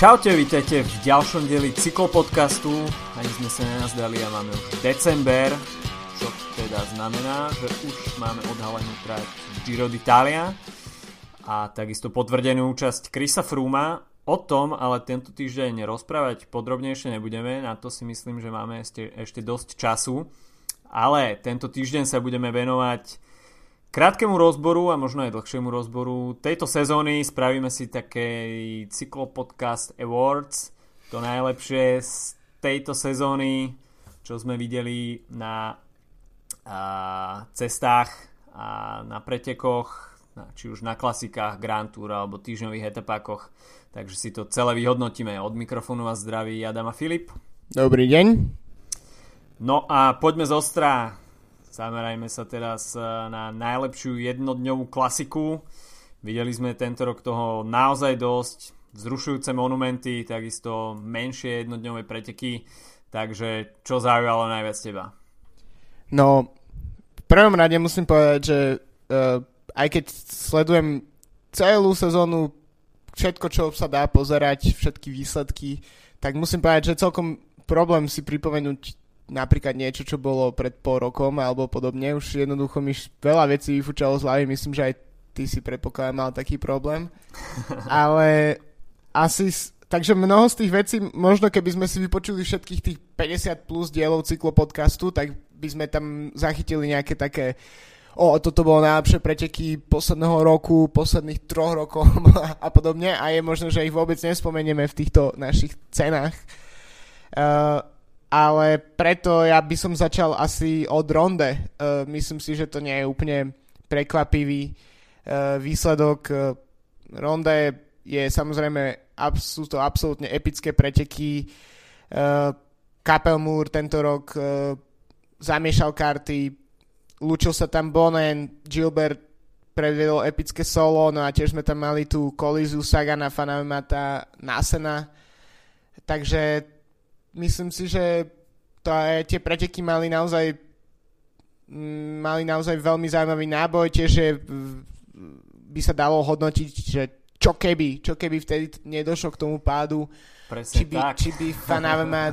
Čaute, vítajte v ďalšom dieli cyklopodcastu. Ani sme sa nenazdali a máme už december, čo teda znamená, že už máme odhalenú trať Giro d'Italia a takisto potvrdenú účasť Krisa Fruma. O tom ale tento týždeň rozprávať podrobnejšie nebudeme, na to si myslím, že máme ešte, ešte dosť času. Ale tento týždeň sa budeme venovať krátkemu rozboru a možno aj dlhšiemu rozboru tejto sezóny spravíme si taký cyklopodcast Awards, to najlepšie z tejto sezóny, čo sme videli na a, cestách a na pretekoch, či už na klasikách, Grand Tour alebo týždňových etapákoch. Takže si to celé vyhodnotíme. Od mikrofónu vás zdraví Adam a Filip. Dobrý deň. No a poďme z ostra Zamerajme sa teraz e, na najlepšiu jednodňovú klasiku. Videli sme tento rok toho naozaj dosť. Vzrušujúce monumenty, takisto menšie jednodňové preteky. Takže čo zaujalo najviac teba? No, v prvom rade musím povedať, že uh, aj keď sledujem celú sezónu, všetko, čo sa dá pozerať, všetky výsledky, tak musím povedať, že celkom problém si pripomenúť napríklad niečo, čo bolo pred pol rokom alebo podobne. Už jednoducho mi veľa vecí vyfúčalo z hlavy, myslím, že aj ty si predpokladám mal taký problém. Ale asi, takže mnoho z tých vecí, možno keby sme si vypočuli všetkých tých 50 plus dielov cyklopodcastu, tak by sme tam zachytili nejaké také o, toto bolo najlepšie preteky posledného roku, posledných troch rokov a podobne a je možno, že ich vôbec nespomenieme v týchto našich cenách. Uh, ale preto ja by som začal asi od ronde. Uh, myslím si, že to nie je úplne prekvapivý uh, výsledok. Uh, ronde je samozrejme sú to absolútne epické preteky. Uh, Kapelmúr tento rok uh, zamiešal karty, lúčil sa tam Bonen, Gilbert predviedol epické solo, no a tiež sme tam mali tú kolízu Sagana, Fanamata, Nasena. Takže myslím si, že to aj, tie preteky mali naozaj mm, mali naozaj veľmi zaujímavý náboj, tiež že by sa dalo hodnotiť, že čo keby, čo keby vtedy nedošlo k tomu pádu, Presne či by, tak. či by Fanavema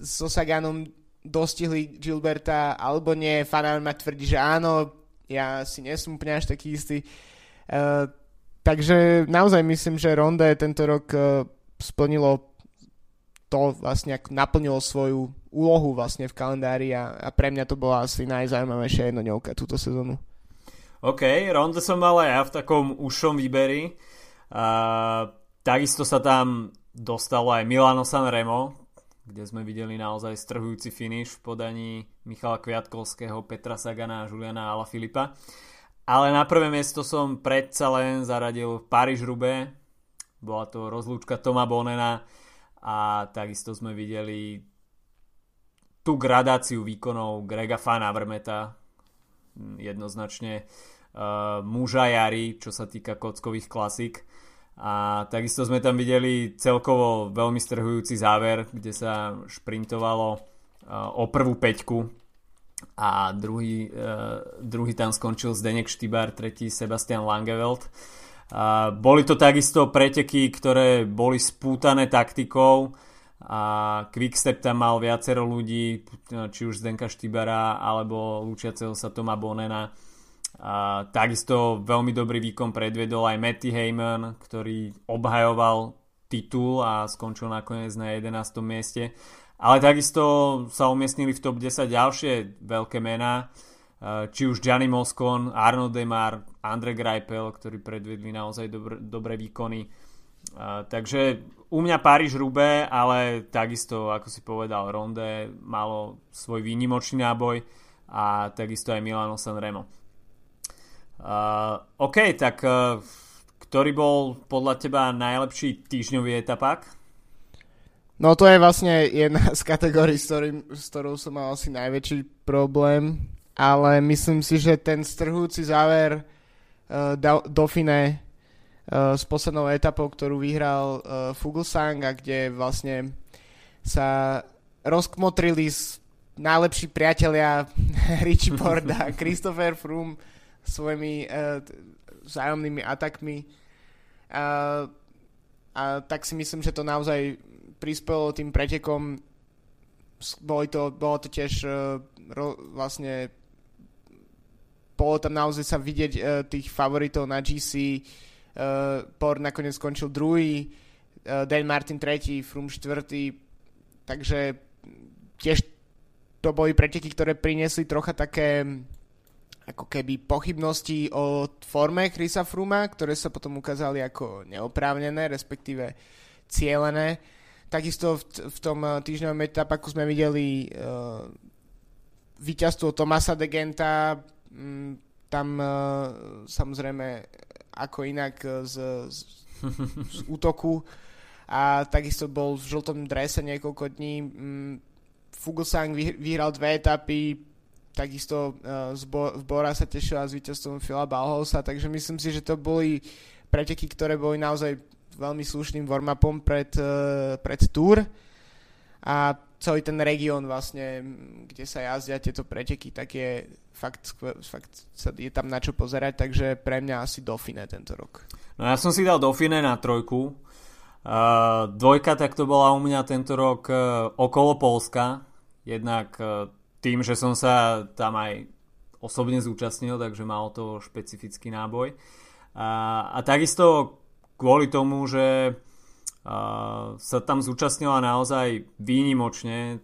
so Saganom dostihli Gilberta, alebo nie, Fanavema tvrdí, že áno, ja si nesom úplne až taký istý. Uh, takže naozaj myslím, že Ronde tento rok uh, splnilo to vlastne naplnilo svoju úlohu vlastne v kalendári a, a pre mňa to bola asi najzaujímavejšia jednodňovka túto sezónu. OK, ronde som mal aj ja v takom ušom výberi. Uh, takisto sa tam dostalo aj Milano Sanremo, kde sme videli naozaj strhujúci finish v podaní Michala Kviatkovského, Petra Sagana a Juliana Alaphilippa. Ale na prvé miesto som predsa len zaradil Paríž-Roubaix. Bola to rozlúčka Toma Bonena a takisto sme videli tú gradáciu výkonov Grega Fana Vrmeta jednoznačne uh, muža jary, čo sa týka kockových klasik a takisto sme tam videli celkovo veľmi strhujúci záver, kde sa šprintovalo uh, o prvú peťku a druhý, uh, druhý tam skončil Zdenek Štýbar, tretí Sebastian Langeveld. A boli to takisto preteky, ktoré boli spútané taktikou a Quickstep tam mal viacero ľudí, či už Zdenka Štybara alebo lúčiaceho sa Toma Bonena. A takisto veľmi dobrý výkon predviedol aj Matty Heyman, ktorý obhajoval titul a skončil nakoniec na 11. mieste. Ale takisto sa umiestnili v top 10 ďalšie veľké mená či už Gianni Moscon, Arno Demar, Andre Greipel, ktorí predvedli naozaj dobré, dobré výkony. Eh, takže u mňa Paríž Rube, ale takisto, ako si povedal, Ronde malo svoj výnimočný náboj a takisto aj Milano Sanremo. Uh, OK, tak uh, ktorý bol podľa teba najlepší týždňový etapák? No to je vlastne jedna z kategórií, s, ktorým, s ktorou som mal asi najväčší problém ale myslím si, že ten strhujúci záver uh, Dauphine uh, s poslednou etapou, ktorú vyhral uh, Fuglsang a kde vlastne sa rozkmotrili s najlepší priatelia Richie Port a Christopher Froome svojimi uh, vzájomnými atakmi. Uh, a tak si myslím, že to naozaj prispelo tým pretekom bolo to, bolo to tiež uh, ro, vlastne bolo tam naozaj sa vidieť uh, tých favoritov na GC uh, Por nakoniec skončil druhý uh, Dan Martin tretí, Frum štvrtý takže tiež to boli preteky, ktoré priniesli trocha také ako keby pochybnosti o forme Chrisa Fruma, ktoré sa potom ukázali ako neoprávnené, respektíve cielené. Takisto v, v tom týždňovom etapaku sme videli uh, víťazstvo Tomasa de Genta, tam uh, samozrejme ako inak z, z, z útoku. A takisto bol v žltom drese niekoľko dní. Um, Fuglsang vyhral dve etapy, takisto z, Bo- v Bora sa tešila s víťazstvom Fila Balhosa, takže myslím si, že to boli preteky, ktoré boli naozaj veľmi slušným warm-upom pred, pred Tour a celý ten región vlastne, kde sa jazdia tieto preteky, tak je fakt, fakt je tam na čo pozerať, takže pre mňa asi Dauphine tento rok. No ja som si dal Dauphine na trojku. Uh, dvojka tak to bola u mňa tento rok uh, okolo Polska. Jednak uh, tým, že som sa tam aj osobne zúčastnil, takže mal to špecifický náboj. A, a takisto kvôli tomu, že sa tam zúčastnila naozaj výnimočne,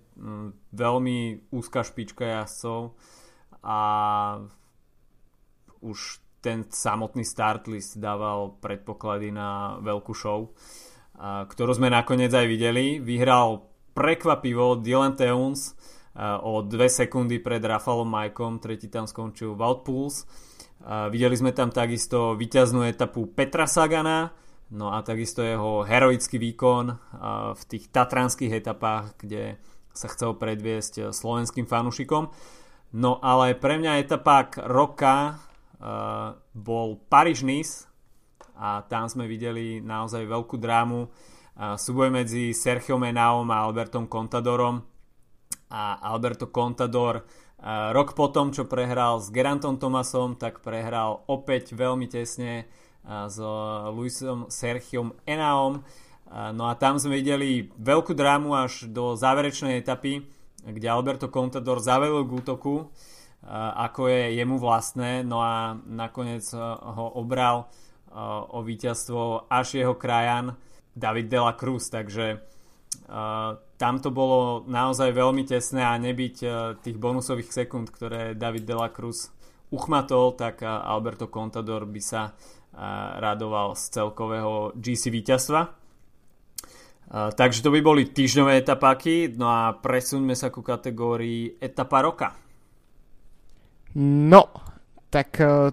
veľmi úzka špička jazdcov a už ten samotný start list dával predpoklady na veľkú show, ktorú sme nakoniec aj videli. Vyhral prekvapivo Dylan Teuns o dve sekundy pred Rafalom Majkom, tretí tam skončil Wout. Uh, videli sme tam takisto víťaznú etapu Petra Sagana, No a takisto jeho heroický výkon v tých tatranských etapách, kde sa chcel predviesť slovenským fanúšikom. No ale pre mňa etapák roka bol Paríž-Nice a tam sme videli naozaj veľkú drámu. Súboj medzi Sergio Menaom a Albertom Contadorom a Alberto Contador rok potom, čo prehral s Gerantom Tomasom, tak prehral opäť veľmi tesne s Luisom Serchiom Enaom. No a tam sme videli veľkú drámu až do záverečnej etapy, kde Alberto Contador zavelil k útoku, ako je jemu vlastné, no a nakoniec ho obral o víťazstvo až jeho krajan David de la Cruz, takže tam to bolo naozaj veľmi tesné a nebyť tých bonusových sekúnd, ktoré David de la Cruz uchmatol, tak Alberto Contador by sa radoval z celkového GC víťazstva. Takže to by boli týždňové etapáky, no a presuňme sa ku kategórii etapa roka. No, tak uh,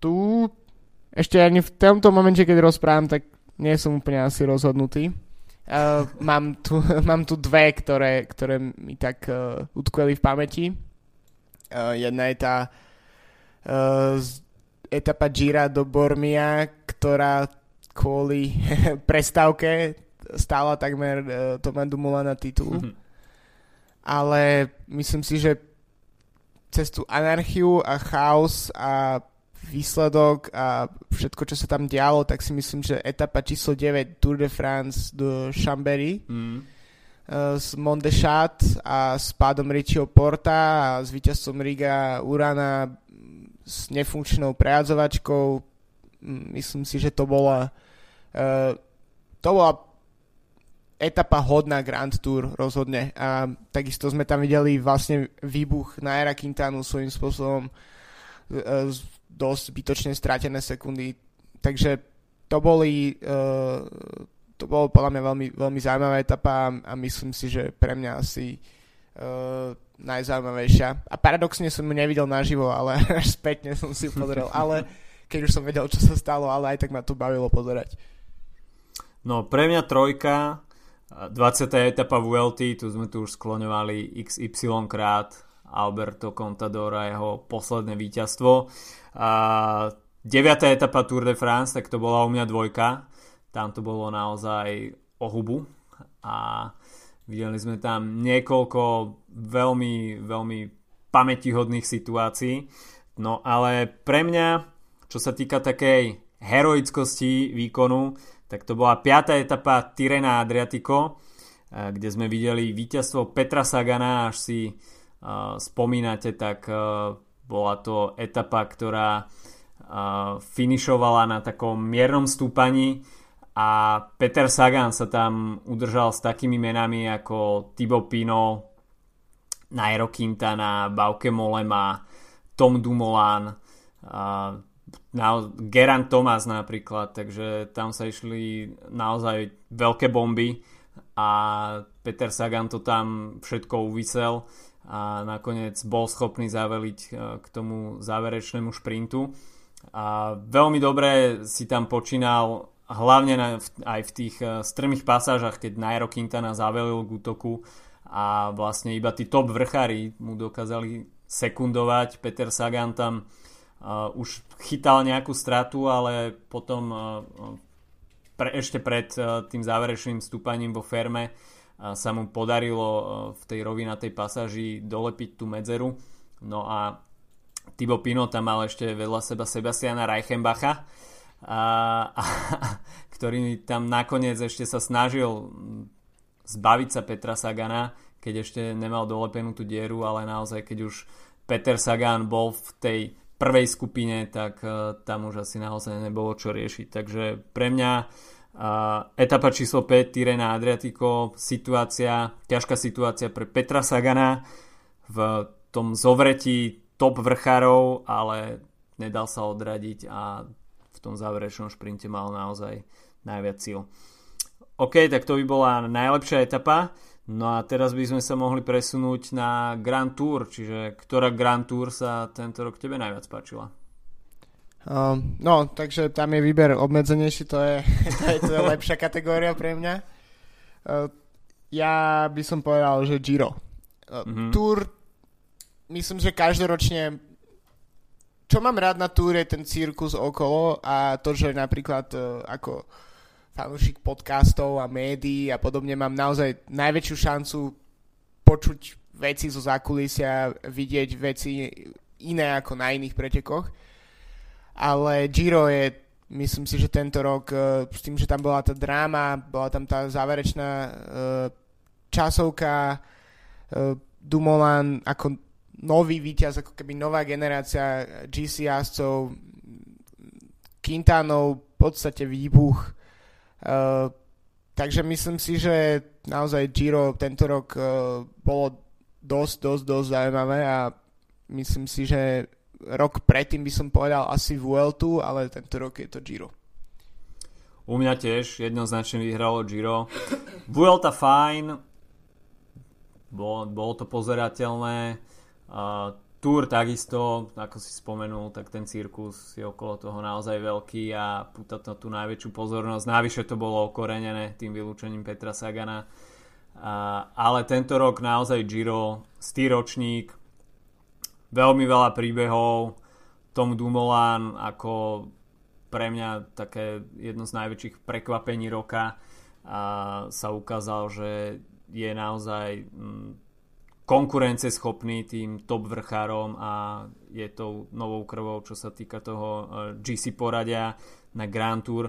tu ešte ani v tomto momente, keď rozprávam, tak nie som úplne asi rozhodnutý. Uh, mám, tu, mám tu dve, ktoré, ktoré mi tak uh, utkveli v pamäti. Uh, jedna je tá uh, etapa Gira do Bormia, ktorá kvôli prestávke stála takmer uh, Toma Dumula na titul. Mm-hmm. Ale myslím si, že cez tú anarchiu a chaos a výsledok a všetko, čo sa tam dialo, tak si myslím, že etapa číslo 9 Tour de France do Chambéry mm. s Mondechat a s pádom Richieho Porta a s víťazstvom Riga Urana s nefunkčnou prejadzovačkou. Myslím si, že to bola uh, to bola etapa hodná Grand Tour rozhodne a takisto sme tam videli vlastne výbuch na Era Quintanu svojím spôsobom uh, dosť zbytočne stratené sekundy takže to boli uh, to bolo podľa mňa veľmi, veľmi zaujímavá etapa a myslím si, že pre mňa asi uh, najzaujímavejšia. A paradoxne som ju nevidel naživo, ale až spätne som si ju pozrel. Ale keď už som vedel, čo sa stalo, ale aj tak ma to bavilo pozerať. No pre mňa trojka, 20. etapa v ULT, tu sme tu už skloňovali XY krát Alberto Contador a jeho posledné víťazstvo. A 9. etapa Tour de France, tak to bola u mňa dvojka. Tam to bolo naozaj o. A Videli sme tam niekoľko veľmi, veľmi pamätihodných situácií. No ale pre mňa, čo sa týka takej heroickosti výkonu, tak to bola piata etapa Tirena Adriatico, kde sme videli víťazstvo Petra Sagana, až si spomínate, tak bola to etapa, ktorá finišovala na takom miernom stúpaní a Peter Sagan sa tam udržal s takými menami ako Thibaut Pino, Nairo Quintana, Bauke Molema, Tom Dumoulin, na, Geran Thomas napríklad, takže tam sa išli naozaj veľké bomby a Peter Sagan to tam všetko uvysel a nakoniec bol schopný zaveliť e, k tomu záverečnému šprintu. A veľmi dobre si tam počínal hlavne na, aj v tých e, strmých pasážach, keď Nairo Quintana zavelil k útoku a vlastne iba tí top vrchári mu dokázali sekundovať. Peter Sagan tam uh, už chytal nejakú stratu, ale potom uh, pre, ešte pred uh, tým záverečným stúpaním vo ferme uh, sa mu podarilo uh, v tej rovinatej pasáži dolepiť tú medzeru. No a Tibo Pino tam mal ešte vedľa seba Sebastiana Reichenbacha, a, a, ktorý tam nakoniec ešte sa snažil zbaviť sa Petra Sagana, keď ešte nemal dolepenú tú dieru, ale naozaj keď už Peter Sagan bol v tej prvej skupine, tak uh, tam už asi naozaj nebolo čo riešiť. Takže pre mňa uh, etapa číslo 5 Tirena Adriatico, situácia, ťažká situácia pre Petra Sagana v tom zovretí top vrchárov, ale nedal sa odradiť a v tom záverečnom šprinte mal naozaj najviac síl. OK, tak to by bola najlepšia etapa. No a teraz by sme sa mohli presunúť na Grand Tour, čiže ktorá Grand Tour sa tento rok tebe najviac páčila? Um, no, takže tam je výber obmedzenejší, to je, to je, to je lepšia kategória pre mňa. Uh, ja by som povedal, že Giro. Uh, mm-hmm. Tour, myslím, že každoročne čo mám rád na túre ten cirkus okolo a to, že napríklad uh, ako fanúšik podcastov a médií a podobne mám naozaj najväčšiu šancu počuť veci zo zákulisia, vidieť veci iné ako na iných pretekoch. Ale Giro je, myslím si, že tento rok, uh, s tým, že tam bola tá dráma, bola tam tá záverečná uh, časovka, Dumoulin ako nový víťaz, ako keby nová generácia GC jazdcov, Quintanov v podstate výbuch Eh, takže myslím si, že naozaj Giro tento rok uh, bolo dosť, dosť, dosť zaujímavé a myslím si, že rok predtým by som povedal asi Vueltu, ale tento rok je to Giro. U mňa tiež jednoznačne vyhralo Giro. Vuelta fajn, bolo, bolo to pozerateľné. Uh, Tour takisto, ako si spomenul, tak ten cirkus je okolo toho naozaj veľký a púta to tú najväčšiu pozornosť. Navyše to bolo okorenené tým vylúčením Petra Sagana. A, ale tento rok naozaj Giro, stýročník, veľmi veľa príbehov, Tom Dumoulin ako pre mňa také jedno z najväčších prekvapení roka a sa ukázal, že je naozaj mm, konkurenceschopný tým top vrchárom a je tou novou krvou, čo sa týka toho eh, GC poradia na Grand Tour.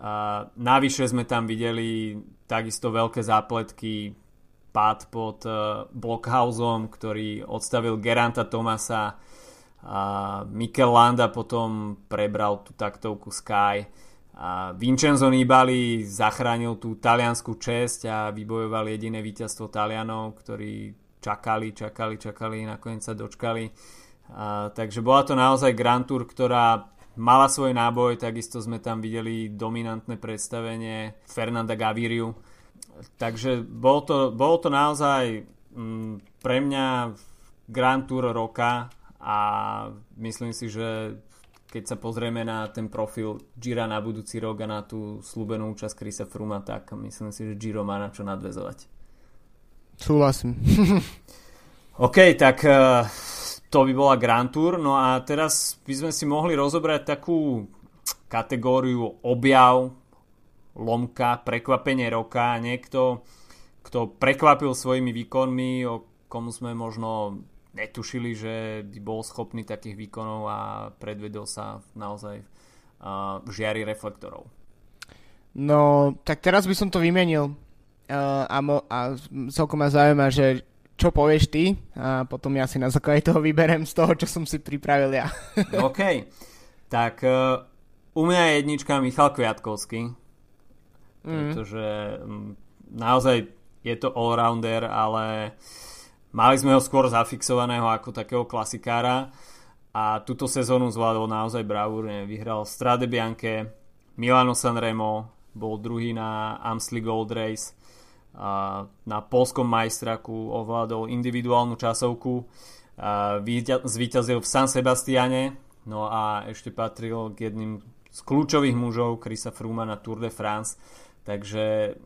A navyše sme tam videli takisto veľké zápletky, pád pod uh, Blockhausom, ktorý odstavil Geranta Tomasa a Mikel Landa potom prebral tú taktovku Sky a Vincenzo Nibali zachránil tú taliansku česť a vybojoval jediné víťazstvo Talianov, ktorí čakali, čakali, čakali, nakoniec sa dočkali. A, takže bola to naozaj Grand Tour, ktorá mala svoj náboj, takisto sme tam videli dominantné predstavenie Fernanda Gaviriu. Takže bol to, bolo to naozaj m, mm, pre mňa Grand Tour roka a myslím si, že keď sa pozrieme na ten profil Gira na budúci rok a na tú slúbenú účasť Krisa Fruma, tak myslím si, že Giro má na čo nadvezovať. Súhlasím. OK, tak uh, to by bola Grand Tour. No a teraz by sme si mohli rozobrať takú kategóriu objav, lomka, prekvapenie roka. Niekto, kto prekvapil svojimi výkonmi, o komu sme možno netušili, že by bol schopný takých výkonov a predvedol sa naozaj uh, v žiari reflektorov. No, tak teraz by som to vymenil uh, a, mo- a celkom ma zaujíma, že čo povieš ty a potom ja si na základe toho vyberem z toho, čo som si pripravil ja. OK. Tak uh, u mňa je jednička Michal Kviatkovský, mm. pretože um, naozaj je to allrounder, ale mali sme ho skôr zafixovaného ako takého klasikára a túto sezónu zvládol naozaj bravúrne. Vyhral Strade Bianche, Milano Sanremo, bol druhý na Amstel Gold Race, na polskom majstraku ovládol individuálnu časovku, a zvíťazil v San Sebastiane, no a ešte patril k jedným z kľúčových mužov Krisa Fruma na Tour de France, takže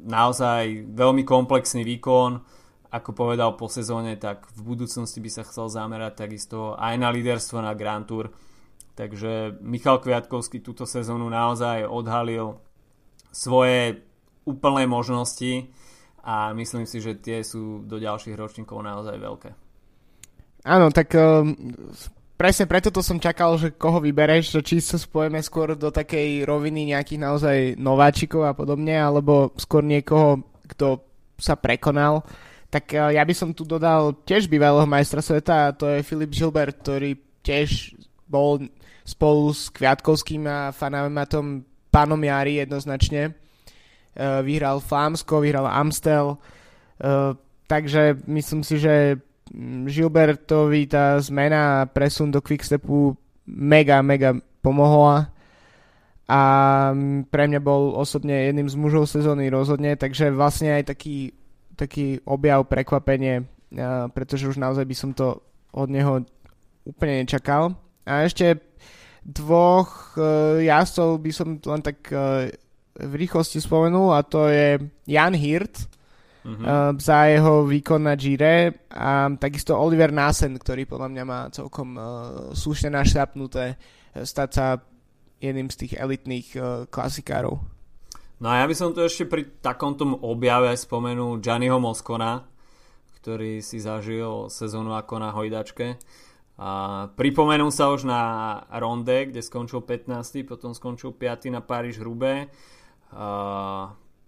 naozaj veľmi komplexný výkon, ako povedal po sezóne, tak v budúcnosti by sa chcel zamerať takisto aj na líderstvo na Grand Tour. Takže Michal Kviatkovský túto sezónu naozaj odhalil svoje úplné možnosti a myslím si, že tie sú do ďalších ročníkov naozaj veľké. Áno, tak um, presne preto to som čakal, že koho vybereš, že či sa spojeme skôr do takej roviny nejakých naozaj nováčikov a podobne, alebo skôr niekoho, kto sa prekonal. Tak uh, ja by som tu dodal tiež bývalého majstra sveta a to je Filip Gilbert, ktorý tiež bol spolu s Kviatkovským a Fanamatom pánom Jari jednoznačne vyhral Flámsko, vyhral Amstel, eh, takže myslím si, že Gilbertovi tá zmena a presun do Quickstepu mega, mega pomohla a mm, pre mňa bol osobne jedným z mužov sezóny rozhodne, takže vlastne aj taký, taký objav, prekvapenie, eh, pretože už naozaj by som to od neho úplne nečakal. A ešte dvoch jazdcov by som len tak v rýchlosti spomenul a to je Jan Hirt uh-huh. uh, za jeho výkon na Gire a takisto Oliver Nasen, ktorý podľa mňa má celkom uh, slušne našľapnuté uh, stať sa jedným z tých elitných uh, klasikárov. No a ja by som tu ešte pri takomto objave spomenul Gianniho Moskona, ktorý si zažil sezónu ako na hojdačke. A pripomenul sa už na Ronde, kde skončil 15. potom skončil 5. na Paríž Hrubé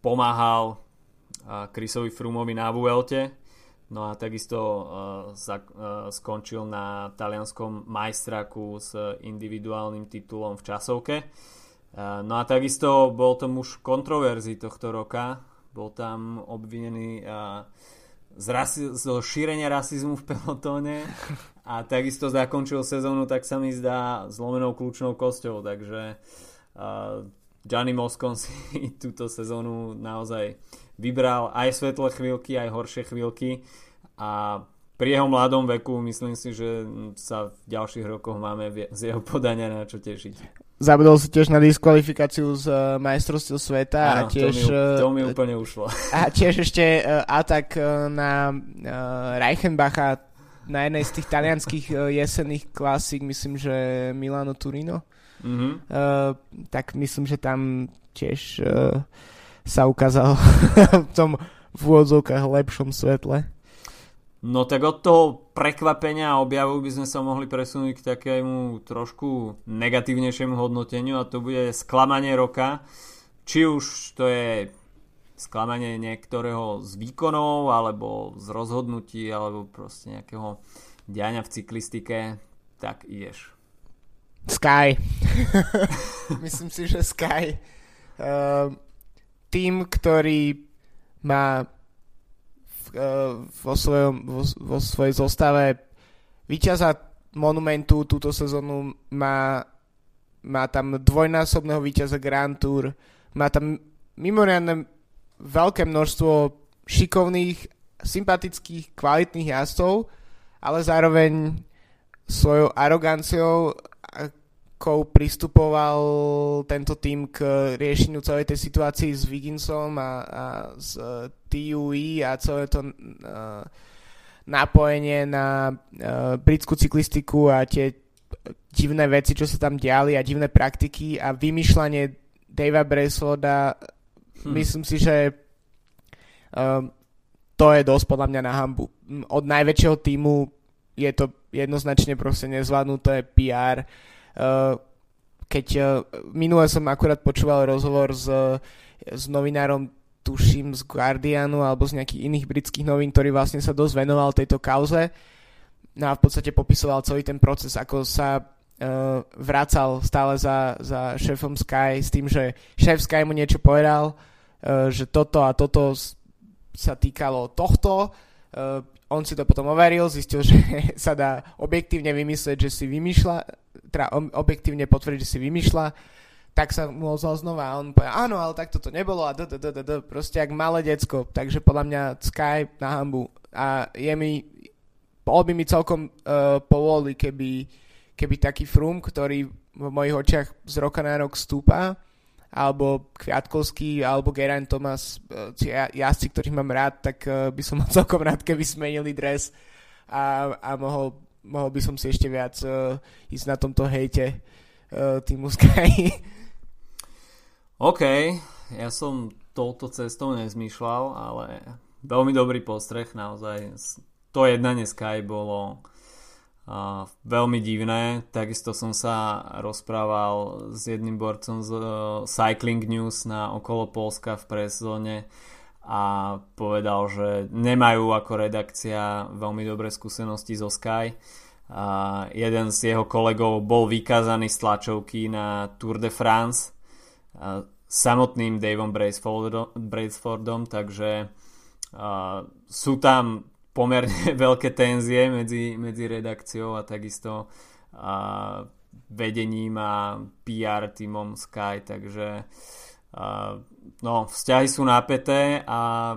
pomáhal Chrisovi Frumovi na Vuelte no a takisto skončil na talianskom majstraku s individuálnym titulom v časovke. No a takisto bol to muž kontroverzí tohto roka. Bol tam obvinený z, rasi- z šírenia rasizmu v pelotóne a takisto zakončil sezónu, tak sa mi zdá, zlomenou kľúčnou kosťou, takže Gianni Moscon si túto sezónu naozaj vybral aj svetlé chvíľky, aj horšie chvíľky a pri jeho mladom veku myslím si, že sa v ďalších rokoch máme z jeho podania na čo tešiť. Zabudol si tiež na diskvalifikáciu z uh, majstrovstiev sveta Áno, a tiež... To mi, to mi úplne ušlo. A tiež ešte uh, atak uh, na uh, Reichenbacha na jednej z tých talianských uh, jesenných klasík, myslím, že Milano Turino mm-hmm. uh, tak myslím, že tam tiež uh, sa ukázal v tom v úvodzovkách lepšom svetle. No tak od toho prekvapenia a objavu by sme sa mohli presunúť k takému trošku negatívnejšiemu hodnoteniu a to bude sklamanie roka. Či už to je sklamanie niektorého z výkonov alebo z rozhodnutí alebo proste nejakého diania v cyklistike, tak ideš. Sky. Myslím si, že Sky. Uh, tým, ktorý má v, uh, vo, svojom, vo, vo svojej zostave víťaza Monumentu túto sezónu má, má tam dvojnásobného víťaza Grand Tour, má tam mimoriadne veľké množstvo šikovných, sympatických, kvalitných jazdcov, ale zároveň svojou aroganciou ako pristupoval tento tým k riešeniu celej tej situácii s Wigginsom a, a s e, TUI a celé to uh, napojenie na uh, britskú cyklistiku a tie divné veci, čo sa tam diali a divné praktiky a vymýšľanie Davea Bresloda hmm. myslím si, že uh, to je dosť podľa mňa na hambu. Od najväčšieho týmu je to jednoznačne proste nezvládnuté PR. Uh, keď uh, minule som akurát počúval rozhovor s, s novinárom tuším z Guardianu alebo z nejakých iných britských novín, ktorý vlastne sa dosť venoval tejto kauze. No a v podstate popisoval celý ten proces, ako sa uh, vracal stále za, za šéfom Sky s tým, že šéf Sky mu niečo povedal, uh, že toto a toto sa týkalo tohto, uh, on si to potom overil, zistil, že sa dá objektívne vymyslieť, že si vymýšľa, teda objektívne potvrdiť, že si vymýšľa, tak sa mu ozval znova a on povedal, áno, ale tak toto nebolo a d, d, d, d, d, proste jak malé decko, takže podľa mňa Sky na hambu a je mi, bol by mi celkom uh, povoli, keby, keby taký Frum, ktorý v mojich očiach z roka na rok stúpa, alebo Kviatkovský, alebo Geraint Thomas, uh, jazdci, ktorých mám rád, tak uh, by som mal celkom rád, keby zmenili dres a, a mohol, mohol by som si ešte viac uh, ísť na tomto hejte uh, týmu Sky. OK, ja som touto cestou nezmýšľal, ale veľmi dobrý postreh, naozaj. To jednanie Sky bolo uh, veľmi divné. Takisto som sa rozprával s jedným borcom z uh, Cycling News na okolo Polska v preszóne a povedal, že nemajú ako redakcia veľmi dobré skúsenosti zo Sky. A jeden z jeho kolegov bol vykázaný z tlačovky na Tour de France samotným Davom Bracefordom, takže uh, sú tam pomerne veľké tenzie medzi, medzi redakciou a takisto uh, vedením a PR týmom Sky, takže uh, no, vzťahy sú napäté a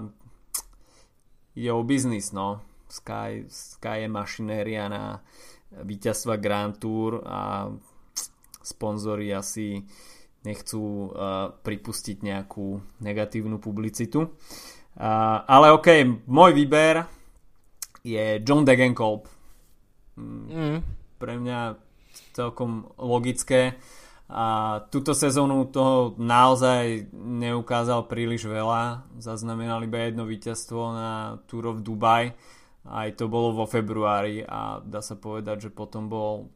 je o biznis, no. Sky, Sky je mašinéria na víťazstva Grand Tour a sponzori asi nechcú uh, pripustiť nejakú negatívnu publicitu. Uh, ale ok, môj výber je John Degenkolb. Mm. mm. Pre mňa celkom logické. A túto sezónu toho naozaj neukázal príliš veľa. Zaznamenali iba jedno víťazstvo na Tour of Dubai. Aj to bolo vo februári a dá sa povedať, že potom bol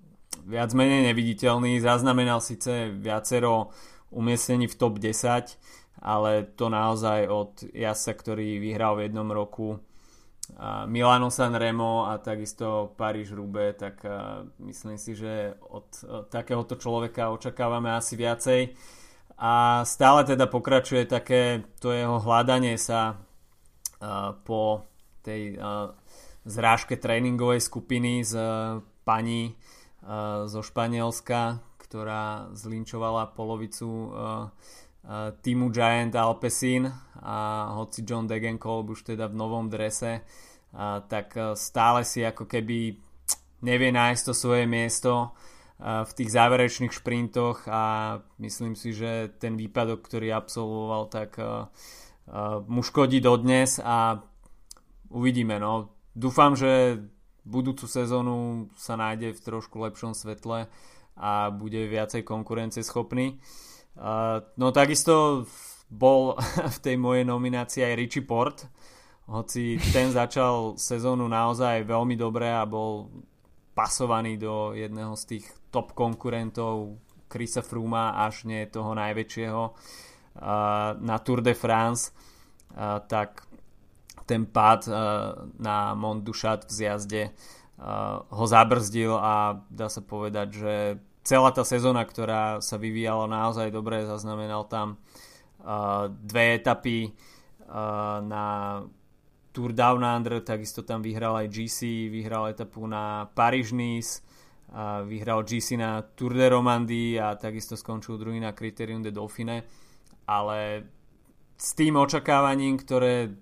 viac menej neviditeľný, zaznamenal síce viacero umiestnení v top 10, ale to naozaj od Jasa, ktorý vyhral v jednom roku Milano Sanremo a takisto Paríž Rube, tak myslím si, že od takéhoto človeka očakávame asi viacej. A stále teda pokračuje také to jeho hľadanie sa po tej zrážke tréningovej skupiny z pani zo Španielska, ktorá zlinčovala polovicu týmu Giant Alpecin a hoci John Degenkolb už teda v novom drese, tak uh, stále si ako keby nevie nájsť to svoje miesto uh, v tých záverečných šprintoch a myslím si, že ten výpadok, ktorý absolvoval, tak uh, mu škodí dodnes a uvidíme. No. Dúfam, že budúcu sezónu sa nájde v trošku lepšom svetle a bude viacej konkurencieschopný. No takisto bol v tej mojej nominácii aj Richie Port, hoci ten začal sezónu naozaj veľmi dobre a bol pasovaný do jedného z tých top konkurentov Chrisa Fruma až nie toho najväčšieho na Tour de France tak ten pád uh, na Mont Duchat v zjazde uh, ho zabrzdil a dá sa povedať, že celá tá sezóna, ktorá sa vyvíjala naozaj dobre, zaznamenal tam uh, dve etapy uh, na Tour Down Under, takisto tam vyhral aj GC, vyhral etapu na Paris-Nice, uh, vyhral GC na Tour de Romandie a takisto skončil druhý na Criterium de Dauphine, ale s tým očakávaním, ktoré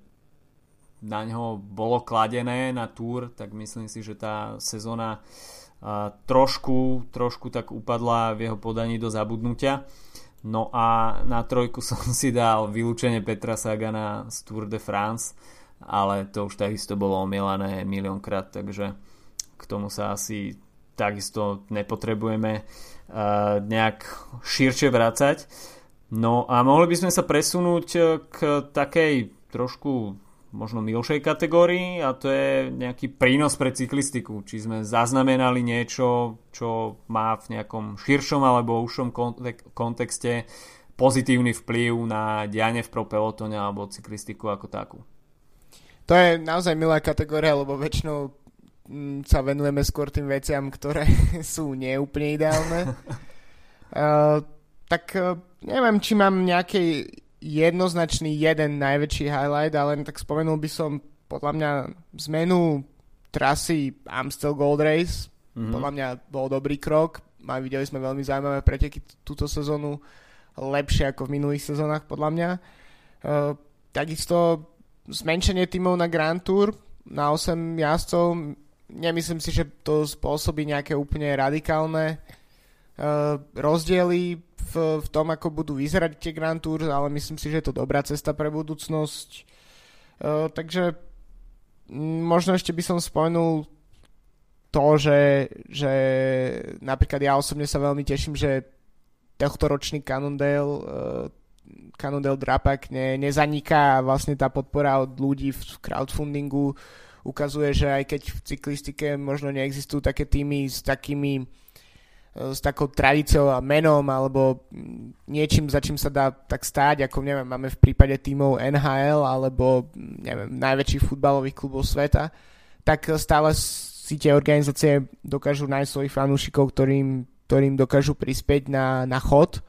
na ňo bolo kladené na túr, tak myslím si, že tá sezóna trošku, trošku tak upadla v jeho podaní do zabudnutia. No a na trojku som si dal vylúčenie Petra Sagana z Tour de France, ale to už takisto bolo omielané miliónkrát, takže k tomu sa asi takisto nepotrebujeme uh, nejak širšie vracať. No a mohli by sme sa presunúť k takej trošku možno milšej kategórii a to je nejaký prínos pre cyklistiku. Či sme zaznamenali niečo, čo má v nejakom širšom alebo užšom kontexte pozitívny vplyv na dianie v pro pelotone alebo cyklistiku ako takú. To je naozaj milá kategória, lebo väčšinou mm, sa venujeme skôr tým veciam, ktoré sú neúplne ideálne. uh, tak uh, neviem, či mám nejaký jednoznačný jeden najväčší highlight, ale tak spomenul by som podľa mňa zmenu trasy Amstel Gold Race. Mm-hmm. Podľa mňa bol dobrý krok. A videli sme veľmi zaujímavé preteky túto sezónu lepšie ako v minulých sezónach podľa mňa. Uh, takisto zmenšenie tímov na Grand Tour na 8 jazdcov. Nemyslím si, že to spôsobí nejaké úplne radikálne rozdiely v, v tom, ako budú vyzerať tie Grand Tour, ale myslím si, že je to dobrá cesta pre budúcnosť. Uh, takže možno ešte by som spomenul to, že, že napríklad ja osobne sa veľmi teším, že tohto ročný Cannondale uh, Cannondale Drapak ne, nezaniká a vlastne tá podpora od ľudí v crowdfundingu ukazuje, že aj keď v cyklistike možno neexistujú také týmy s takými s takou tradíciou a menom alebo niečím, za čím sa dá tak stáť, ako neviem, máme v prípade tímov NHL alebo neviem, najväčších futbalových klubov sveta, tak stále si tie organizácie dokážu nájsť svojich fanúšikov, ktorým, ktorým dokážu prispieť na, na chod.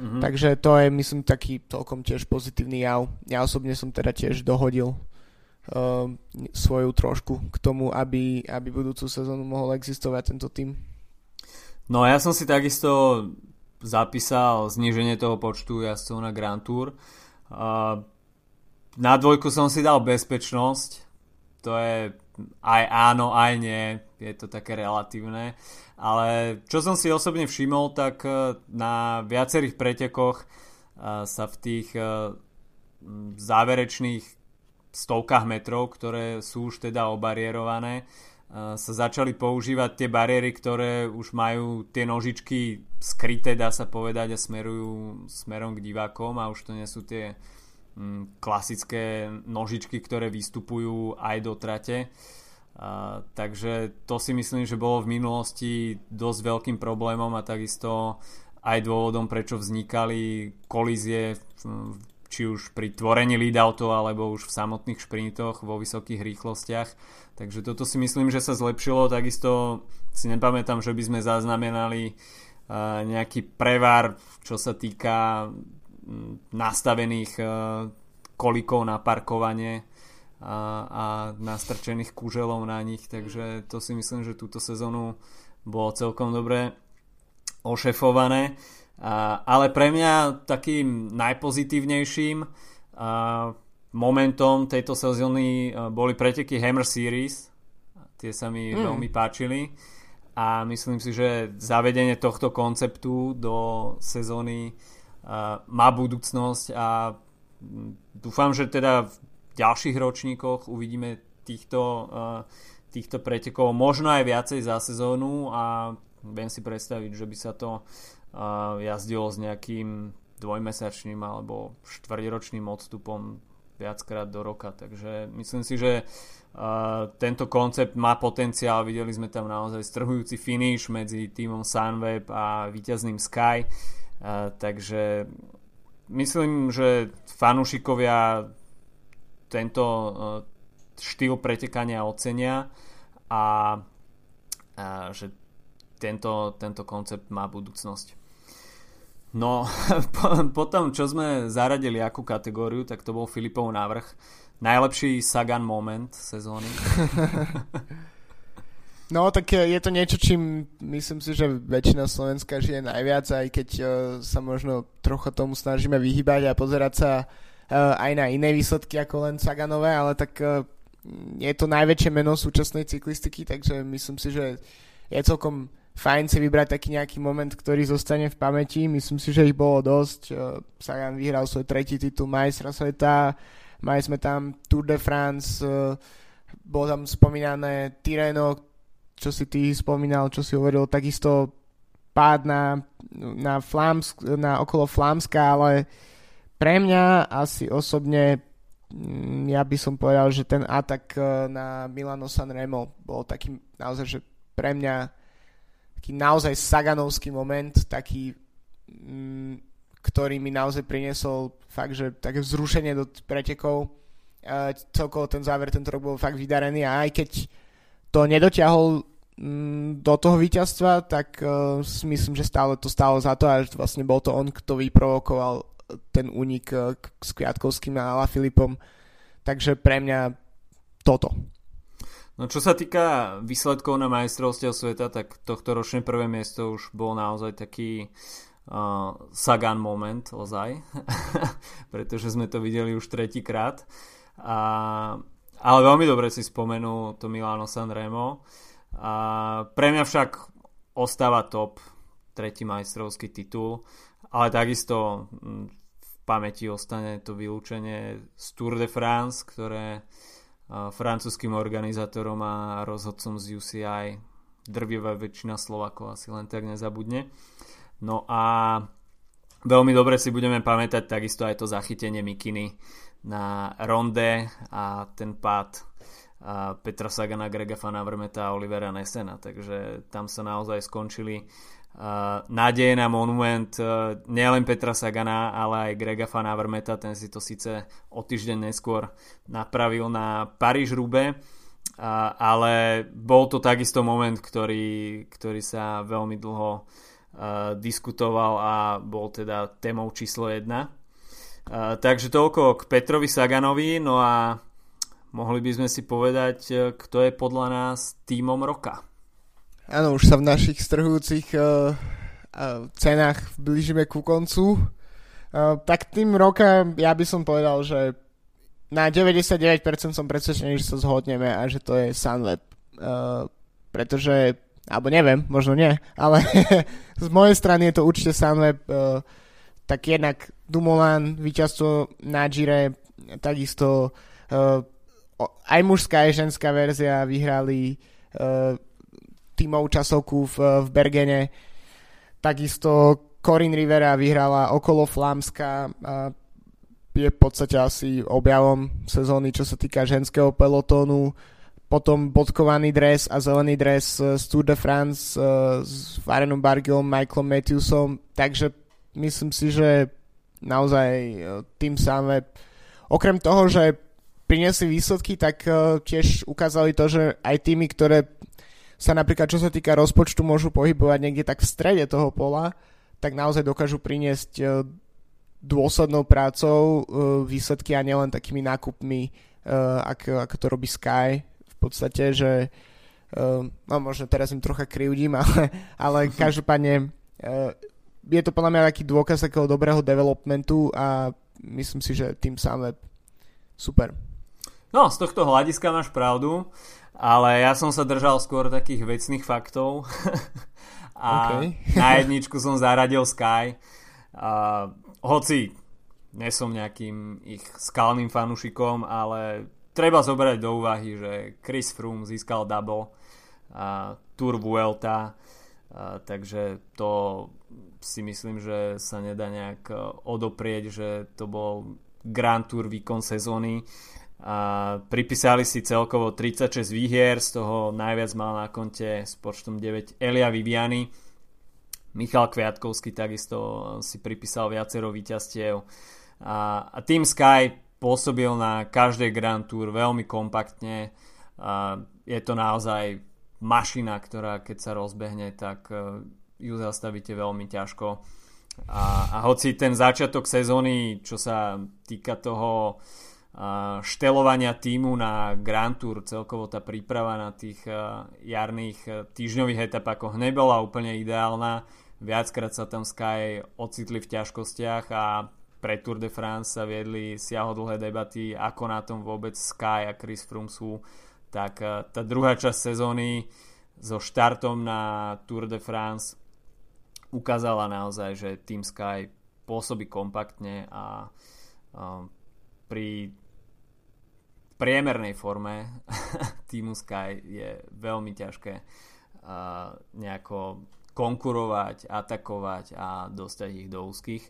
Mm-hmm. Takže to je, myslím, taký celkom tiež pozitívny jav. Ja osobne som teda tiež dohodil uh, svoju trošku k tomu, aby, aby budúcu sezónu mohol existovať tento tým. No ja som si takisto zapísal zníženie toho počtu jazdcov na Grand Tour. Na dvojku som si dal bezpečnosť. To je aj áno, aj nie. Je to také relatívne. Ale čo som si osobne všimol, tak e, na viacerých pretekoch e, sa v tých e, záverečných stovkách metrov, ktoré sú už teda obarierované, sa začali používať tie bariéry, ktoré už majú tie nožičky skryté, dá sa povedať, a smerujú smerom k divákom a už to nie sú tie mm, klasické nožičky, ktoré vystupujú aj do trate. A, takže to si myslím, že bolo v minulosti dosť veľkým problémom a takisto aj dôvodom, prečo vznikali kolízie či už pri tvorení leadoutov alebo už v samotných šprintoch vo vysokých rýchlostiach. Takže toto si myslím, že sa zlepšilo. Takisto si nepamätám, že by sme zaznamenali nejaký prevar, čo sa týka nastavených kolikov na parkovanie a, nastrčených kuželov na nich, takže to si myslím, že túto sezónu bolo celkom dobre ošefované. A, ale pre mňa takým najpozitívnejším a, momentom tejto sezóny boli preteky Hammer Series. Tie sa mi mm. veľmi páčili a myslím si, že zavedenie tohto konceptu do sezóny a, má budúcnosť a dúfam, že teda v ďalších ročníkoch uvidíme týchto, týchto pretekov možno aj viacej za sezónu a viem si predstaviť, že by sa to jazdilo s nejakým dvojmesačným alebo štvrťročným odstupom viackrát do roka. Takže myslím si, že uh, tento koncept má potenciál. Videli sme tam naozaj strhujúci finish medzi týmom Sunweb a víťazným Sky. Uh, takže myslím, že fanúšikovia tento uh, štýl pretekania ocenia a, že tento, tento koncept má budúcnosť. No, po, tom, čo sme zaradili akú kategóriu, tak to bol Filipov návrh. Najlepší Sagan moment sezóny. No, tak je to niečo, čím myslím si, že väčšina Slovenska žije najviac, aj keď uh, sa možno trocha tomu snažíme vyhybať a pozerať sa uh, aj na iné výsledky ako len Saganové, ale tak uh, je to najväčšie meno súčasnej cyklistiky, takže myslím si, že je celkom fajn si vybrať taký nejaký moment, ktorý zostane v pamäti. Myslím si, že ich bolo dosť. Sagan vyhral svoj tretí titul majstra sveta, mali sme tam Tour de France, bolo tam spomínané Tireno, čo si ty spomínal, čo si hovoril, takisto pád na, na, Flámsk, na okolo Flámska, ale pre mňa asi osobne mm, ja by som povedal, že ten atak na Milano Sanremo bol taký naozaj, že pre mňa taký naozaj saganovský moment, taký mm, ktorý mi naozaj priniesol fakt, že také vzrušenie do pretekov. Uh, celkovo ten záver tento rok bol fakt vydarený a aj keď to nedotiahol mm, do toho víťazstva, tak si myslím, že stále to stálo za to a vlastne bol to on, kto vyprovokoval ten únik uh, s Kviatkovským a Filipom. Takže pre mňa toto. No čo sa týka výsledkov na majstrovstiev sveta, tak tohto ročné prvé miesto už bol naozaj taký uh, Sagan moment ozaj, pretože sme to videli už tretíkrát. A, ale veľmi dobre si spomenul to Milano Sanremo. A pre mňa však ostáva top tretí majstrovský titul, ale takisto hm, v pamäti ostane to vylúčenie z Tour de France, ktoré uh, francúzským organizátorom a rozhodcom z UCI drvivá väčšina Slovakov asi len tak nezabudne. No a veľmi dobre si budeme pamätať takisto aj to zachytenie Mikiny na ronde a ten pád Petra Sagana, Grega Fana Vrmeta a Olivera Nesena. Takže tam sa naozaj skončili nádeje na monument uh, nielen Petra Sagana, ale aj Grega Fana Vrmeta. Ten si to síce o týždeň neskôr napravil na Paríž Rube. Uh, ale bol to takisto moment, ktorý, ktorý sa veľmi dlho diskutoval a bol teda témou číslo 1. Uh, takže toľko k Petrovi Saganovi, no a mohli by sme si povedať, kto je podľa nás týmom roka. Áno, už sa v našich strhujúcich uh, cenách blížime ku koncu. Uh, tak tým roka ja by som povedal, že na 99% som presvedčený, že sa zhodneme a že to je Sunweb. Uh, pretože alebo neviem, možno nie, ale z mojej strany je to určite Sunweb, uh, tak jednak Dumoulin, víťazstvo na Gire, takisto uh, aj mužská aj ženská verzia vyhrali uh, tímov časovku v, v Bergene, takisto Corin Rivera vyhrala okolo Flámska je v podstate asi objavom sezóny, čo sa týka ženského pelotónu potom bodkovaný dres a zelený dres z Tour de France uh, s Varenom Bargilom, Michaelom Matthewsom, takže myslím si, že naozaj uh, tým samé okrem toho, že priniesli výsledky, tak uh, tiež ukázali to, že aj týmy, ktoré sa napríklad čo sa týka rozpočtu môžu pohybovať niekde tak v strede toho pola, tak naozaj dokážu priniesť uh, dôslednou prácou uh, výsledky a nielen takými nákupmi, ako, ako to robí Sky podstate, že no možno teraz im trocha krivdím, ale, ale každopádne je to podľa mňa taký dôkaz takého dobrého developmentu a myslím si, že tým samé super. No, z tohto hľadiska máš pravdu, ale ja som sa držal skôr takých vecných faktov a okay. na jedničku som zaradil Sky. A, hoci nesom nejakým ich skalným fanúšikom, ale treba zobrať do úvahy, že Chris Froome získal double a Tour Vuelta, a, takže to si myslím, že sa nedá nejak odoprieť, že to bol Grand Tour výkon sezóny. A pripísali si celkovo 36 výhier, z toho najviac mal na konte s počtom 9 Elia Viviani. Michal Kviatkovský takisto si pripísal viacero víťazstiev. A, a Team Sky pôsobil na každej Grand Tour veľmi kompaktne. A je to naozaj mašina, ktorá keď sa rozbehne, tak e, ju zastavíte veľmi ťažko. A, a hoci ten začiatok sezóny, čo sa týka toho a, štelovania týmu na Grand Tour, celkovo tá príprava na tých e, jarných e, týždňových etapách nebola úplne ideálna. Viackrát sa tam Sky ocitli v ťažkostiach a pre Tour de France sa viedli siahodlhé debaty, ako na tom vôbec Sky a Chris Froome sú, tak eh, tá druhá časť sezóny so štartom na Tour de France ukázala naozaj, že Team Sky pôsobí kompaktne a uh, pri priemernej forme týmu Sky je veľmi ťažké uh, nejako konkurovať, atakovať a dostať ich do úzkých.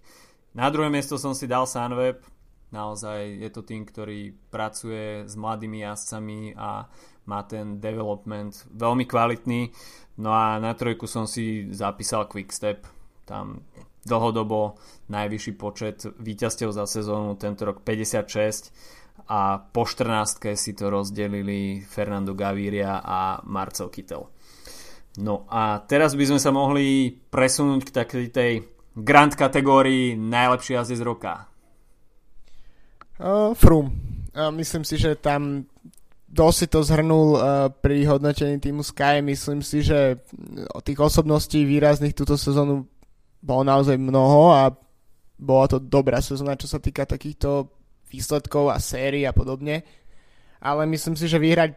Na druhé miesto som si dal Sunweb, Naozaj je to tým, ktorý pracuje s mladými jazdcami a má ten development veľmi kvalitný. No a na trojku som si zapísal Quickstep. Tam dlhodobo najvyšší počet víťazstiev za sezónu, tento rok 56 a po 14 si to rozdelili Fernando Gaviria a Marcel Kittel. No a teraz by sme sa mohli presunúť k takej tej grand kategórii najlepší jazdec roka. Uh, Frum. Uh, myslím si, že tam dosť to zhrnul uh, pri hodnotení týmu Sky. Myslím si, že o tých osobností výrazných túto sezónu bolo naozaj mnoho a bola to dobrá sezóna, čo sa týka takýchto výsledkov a sérií a podobne. Ale myslím si, že vyhrať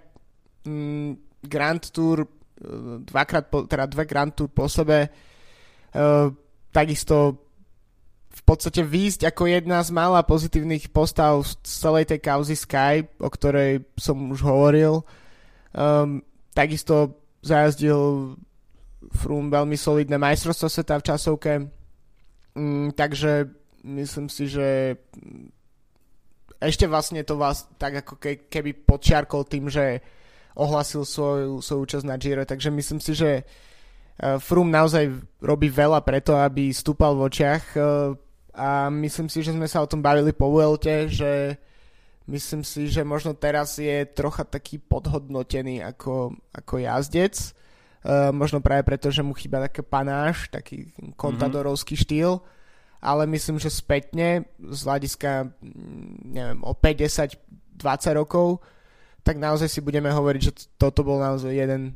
mm, Grand Tour dvakrát, po, teda dve Grand Tour po sebe. Uh, takisto v podstate výjsť ako jedna z mála pozitívnych postav z celej tej kauzy Sky, o ktorej som už hovoril. Um, takisto zajazdil Froome veľmi solidné majstrovstvo sveta v časovke. Um, takže myslím si, že ešte vlastne to vás tak ako ke, keby počiarkol tým, že ohlasil svoju, svoju účasť na Giro, takže myslím si, že e, Froome naozaj robí veľa preto, aby stúpal v očiach e, a myslím si, že sme sa o tom bavili po Vuelte, že myslím si, že možno teraz je trocha taký podhodnotený ako, ako jazdec, uh, možno práve preto, že mu chýba taký panáš, taký kontadorovský mm-hmm. štýl, ale myslím, že spätne z hľadiska neviem, o 5, 10, 20 rokov tak naozaj si budeme hovoriť, že toto bol naozaj jeden,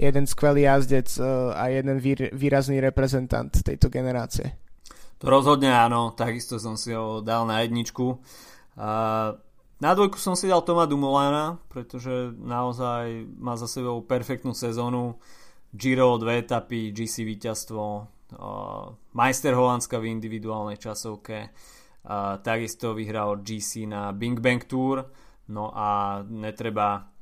jeden skvelý jazdec e, a jeden výrazný reprezentant tejto generácie. To rozhodne áno, takisto som si ho dal na jedničku. Na dvojku som si dal Toma Dumolana, pretože naozaj má za sebou perfektnú sezónu. Giro, dve etapy, GC víťazstvo, majster Holandska v individuálnej časovke, takisto vyhral GC na Bing Bang Tour No a netreba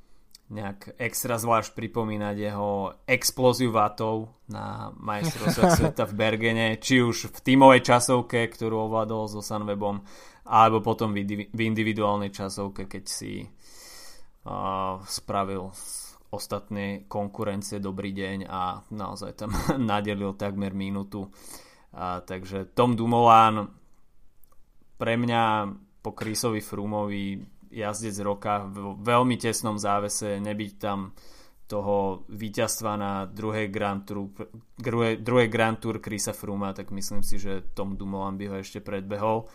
nejak extra zvlášť pripomínať jeho explóziu vatov na majstrovstvách sveta v Bergene, či už v tímovej časovke, ktorú ovládol so Sunwebom, alebo potom v individuálnej časovke, keď si uh, spravil ostatné konkurencie dobrý deň a naozaj tam nadelil takmer minútu. A, takže Tom Dumoulin pre mňa po Chrisovi Frumovi jazdec roka v veľmi tesnom závese, nebyť tam toho víťazstva na druhej Grand Tour, druhej, druhej Grand Tour Chrisa Fruma, tak myslím si, že Tom Dumoulin by ho ešte predbehol.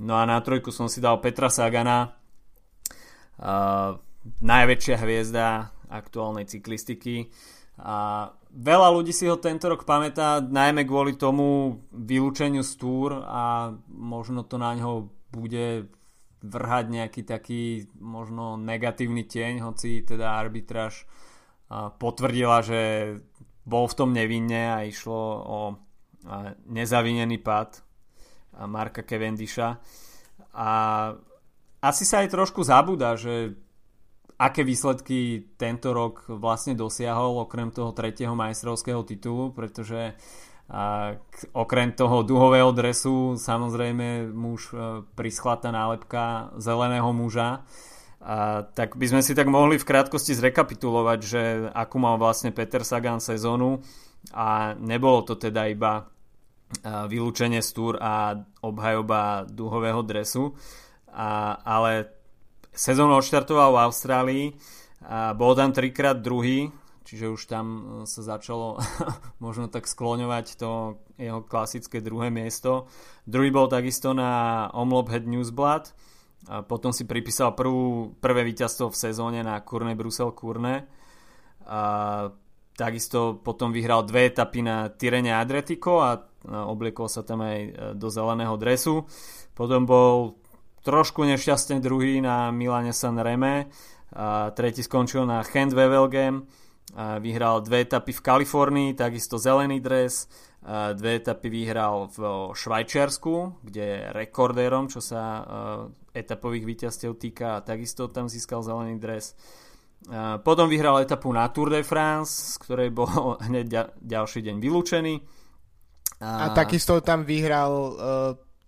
No a na trojku som si dal Petra Sagana, uh, najväčšia hviezda aktuálnej cyklistiky. A veľa ľudí si ho tento rok pamätá najmä kvôli tomu vylúčeniu z túr a možno to na ňo bude vrhať nejaký taký možno negatívny tieň, hoci teda arbitráž potvrdila, že bol v tom nevinne a išlo o nezavinený pád Marka Cavendisha. A asi sa aj trošku zabúda, že aké výsledky tento rok vlastne dosiahol okrem toho tretieho majstrovského titulu, pretože a okrem toho duhového dresu samozrejme muž e, prischla tá nálepka zeleného muža. A, tak by sme si tak mohli v krátkosti zrekapitulovať, že akú mal vlastne Peter Sagan sezónu a nebolo to teda iba e, vylúčenie z túr a obhajoba duhového dresu, a, ale sezónu odštartoval v Austrálii, a bol tam trikrát druhý, čiže už tam e, sa začalo možno tak skloňovať to jeho klasické druhé miesto. Druhý bol takisto na Omlop Head Newsblad, a potom si pripísal prvú, prvé víťazstvo v sezóne na Kurne Brusel Kurne. A takisto potom vyhral dve etapy na Tyrene Adriatico a obliekol sa tam aj e, do zeleného dresu. Potom bol trošku nešťastne druhý na Milane San Reme. A tretí skončil na Hand Wevelgem vyhral dve etapy v Kalifornii, takisto zelený dres, dve etapy vyhral v Švajčiarsku, kde je rekordérom, čo sa etapových víťazstiev týka, a takisto tam získal zelený dres. Potom vyhral etapu na Tour de France, z ktorej bol hneď ďalší deň vylúčený. A, a takisto tam vyhral uh,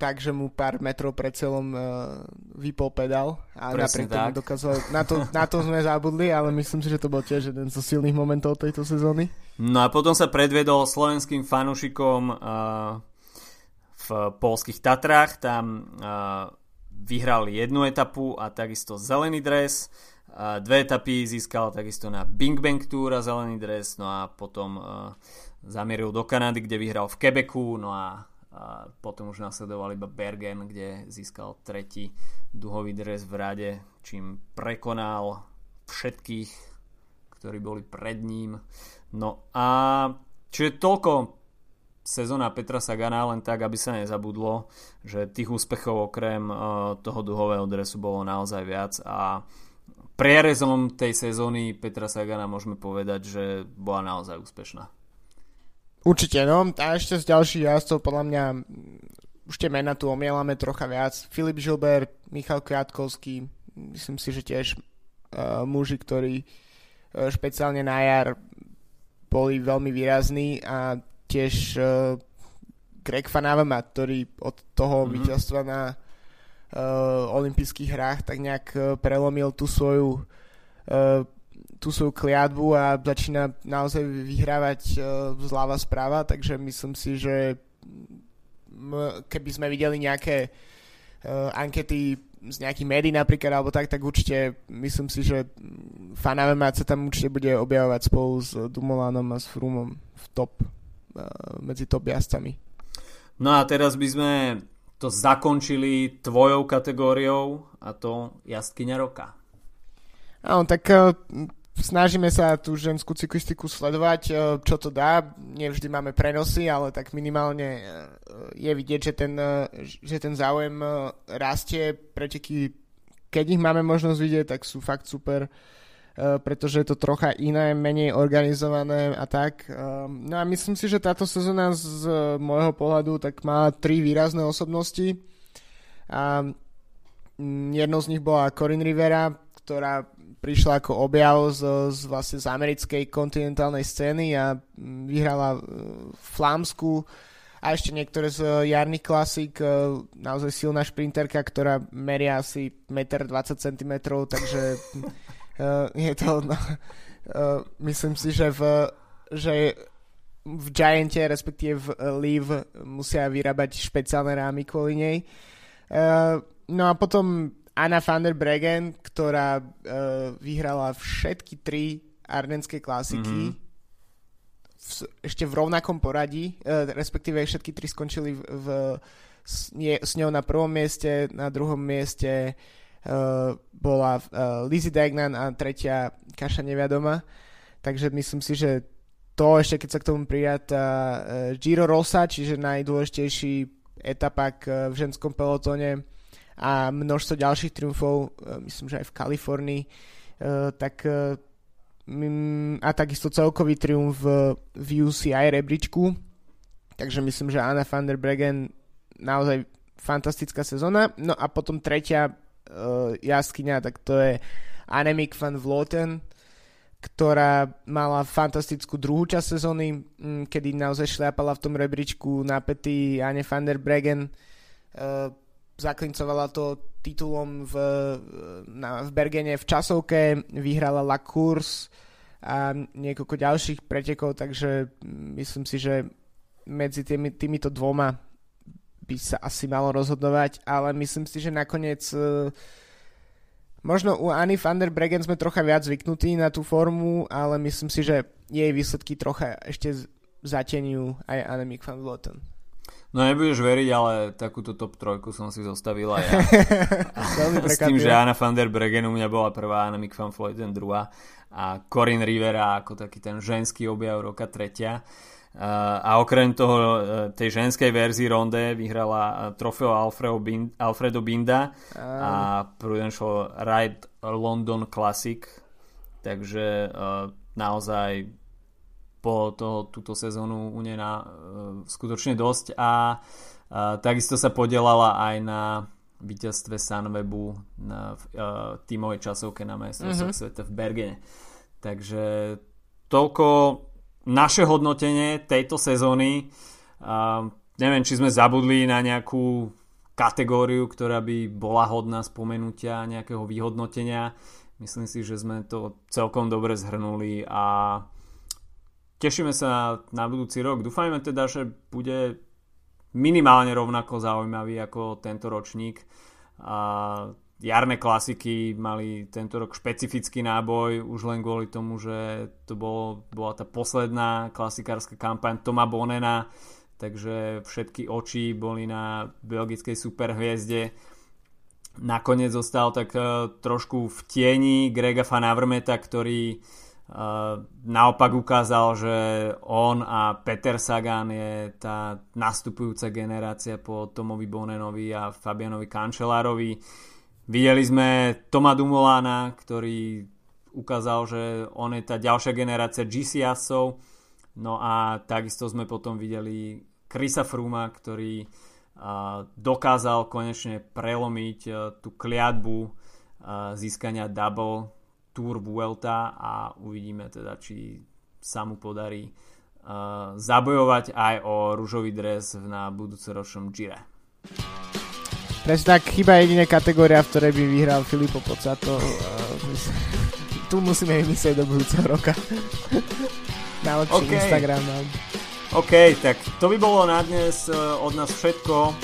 tak, že mu pár metrov pred celom uh, vypol pedál a Presne napriek tomu tak. dokázal, na to, na to sme zabudli, ale myslím si, že to bol tiež jeden zo silných momentov tejto sezóny. No a potom sa predvedol slovenským fanúšikom uh, v polských Tatrách, tam uh, vyhral jednu etapu a takisto zelený dres, uh, dve etapy získal takisto na Bing Bang Tour a zelený dres, no a potom uh, zamieril do Kanady, kde vyhral v Quebecu, no a a potom už nasledoval iba Bergen, kde získal tretí duhový dres v rade, čím prekonal všetkých, ktorí boli pred ním. No a čiže toľko sezóna Petra Sagana, len tak, aby sa nezabudlo, že tých úspechov okrem uh, toho duhového dresu bolo naozaj viac a prierezom tej sezóny Petra Sagana môžeme povedať, že bola naozaj úspešná. Určite, no. A ešte z ďalších jazdcov, podľa mňa, už tie mena tu omielame trocha viac. Filip Žilber, Michal Kviatkovský, myslím si, že tiež uh, muži, ktorí uh, špeciálne na jar boli veľmi výrazní a tiež uh, Greg Van Avermaet, ktorý od toho mm-hmm. víťazstva na uh, olympijských hrách tak nejak uh, prelomil tú svoju uh, tú svoju kliatbu a začína naozaj vyhrávať uh, zľava správa, takže myslím si, že keby sme videli nejaké uh, ankety z nejakých médií napríklad alebo tak, tak určite myslím si, že Fanavemat sa tam určite bude objavovať spolu s Dumolanom a s Frumom v top, uh, medzi top jazdcami. No a teraz by sme to zakončili tvojou kategóriou a to jazdkyňa roka. Áno, tak snažíme sa tú ženskú cyklistiku sledovať, uh, čo to dá. Nevždy máme prenosy, ale tak minimálne uh, je vidieť, že ten, uh, že ten záujem rastie. Preteky, keď ich máme možnosť vidieť, tak sú fakt super, pretože je to trocha iné, menej organizované a tak. No a myslím si, že táto sezóna z môjho pohľadu tak má tri výrazné osobnosti. A jednou z nich bola Corinne Rivera, ktorá prišla ako objav z, z, vlastne z americkej kontinentálnej scény a mm, vyhrala v Flámsku a ešte niektoré z jarných klasík, naozaj silná šprinterka, ktorá meria asi 1,20 cm, takže je to, no, myslím si, že v, že v Giante, respektíve v Leave musia vyrábať špeciálne rámy kvôli nej. No a potom Anna van der Bregen, ktorá uh, vyhrala všetky tri ardenské klasiky mm-hmm. v, ešte v rovnakom poradí, uh, respektíve všetky tri skončili v, v, s, nie, s ňou na prvom mieste, na druhom mieste uh, bola uh, Lizzie Degnan a tretia Kaša Neviadoma. Takže myslím si, že to ešte keď sa k tomu prijatá uh, Giro Rosa, čiže najdôležitejší etapak uh, v ženskom pelotóne a množstvo ďalších triumfov, myslím, že aj v Kalifornii, tak a takisto celkový triumf v UCI rebríčku. Takže myslím, že Anna van der Bregen naozaj fantastická sezóna. No a potom tretia jaskyňa, tak to je Annemiek van Vloten, ktorá mala fantastickú druhú časť sezóny, kedy naozaj šliapala v tom rebríčku na pety Anne van der Bregen. Zaklincovala to titulom v, na, v Bergene v časovke, vyhrala La Course a niekoľko ďalších pretekov, takže myslím si, že medzi tými, týmito dvoma by sa asi malo rozhodovať, ale myslím si, že nakoniec uh, možno u Anny van der Bregen sme trocha viac zvyknutí na tú formu, ale myslím si, že jej výsledky trocha ešte zatenujú aj Annemiek van Vleuten. No nebudeš veriť, ale takúto top trojku som si zostavila ja. S tým, že Anna van der Bregen u mňa bola prvá, Annemiek van Vleuten druhá a Corinne Rivera ako taký ten ženský objav roka tretia. A okrem toho tej ženskej verzii ronde vyhrala trofeo Alfredo, Bind, Alfredo Binda a Prudential Ride London Classic. Takže naozaj po to, túto sezónu u nej na, uh, skutočne dosť a uh, takisto sa podielala aj na víťazstve Sunwebu na uh, tímovej časovke na majstrovstvách mm-hmm. sveta v Bergene. Takže toľko naše hodnotenie tejto sezóny. Uh, neviem, či sme zabudli na nejakú kategóriu, ktorá by bola hodná spomenutia, nejakého vyhodnotenia. Myslím si, že sme to celkom dobre zhrnuli a tešíme sa na budúci rok. Dúfajme teda, že bude minimálne rovnako zaujímavý ako tento ročník. A jarné klasiky mali tento rok špecifický náboj už len kvôli tomu, že to bolo, bola tá posledná klasikárska kampaň Toma Bonena takže všetky oči boli na belgickej superhviezde. Nakoniec zostal tak uh, trošku v tieni Grega Van ktorý uh, naopak ukázal, že on a Peter Sagan je tá nastupujúca generácia po Tomovi Bonenovi a Fabianovi Kančelárovi. Videli sme Toma Dumoulana, ktorý ukázal, že on je tá ďalšia generácia GCS-ov. No a takisto sme potom videli Krisa Fruma, ktorý dokázal konečne prelomiť tú kliatbu získania double Tour Vuelta a uvidíme teda, či sa mu podarí zabojovať aj o rúžový dres na budúcoročnom Gire. Presne tak, chyba jediná kategória, v ktorej by vyhral Filipo Pocato. tu musíme vymyslieť do budúceho roka. Najlepší okay. Instagram. OK, tak to by bolo na dnes eh, od nás všetko.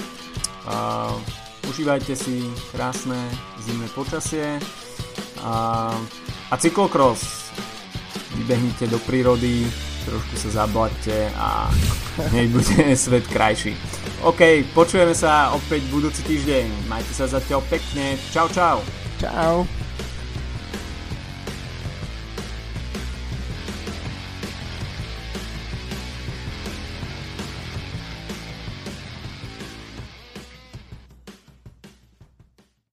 Uh, užívajte si krásne zimné počasie a, a cyklokros. Vybehnite do prírody, trošku sa zablaďte a nech bude svet krajší. OK, počujeme sa opäť budúci týždeň. Majte sa zatiaľ pekne. Čau, čau. Čau.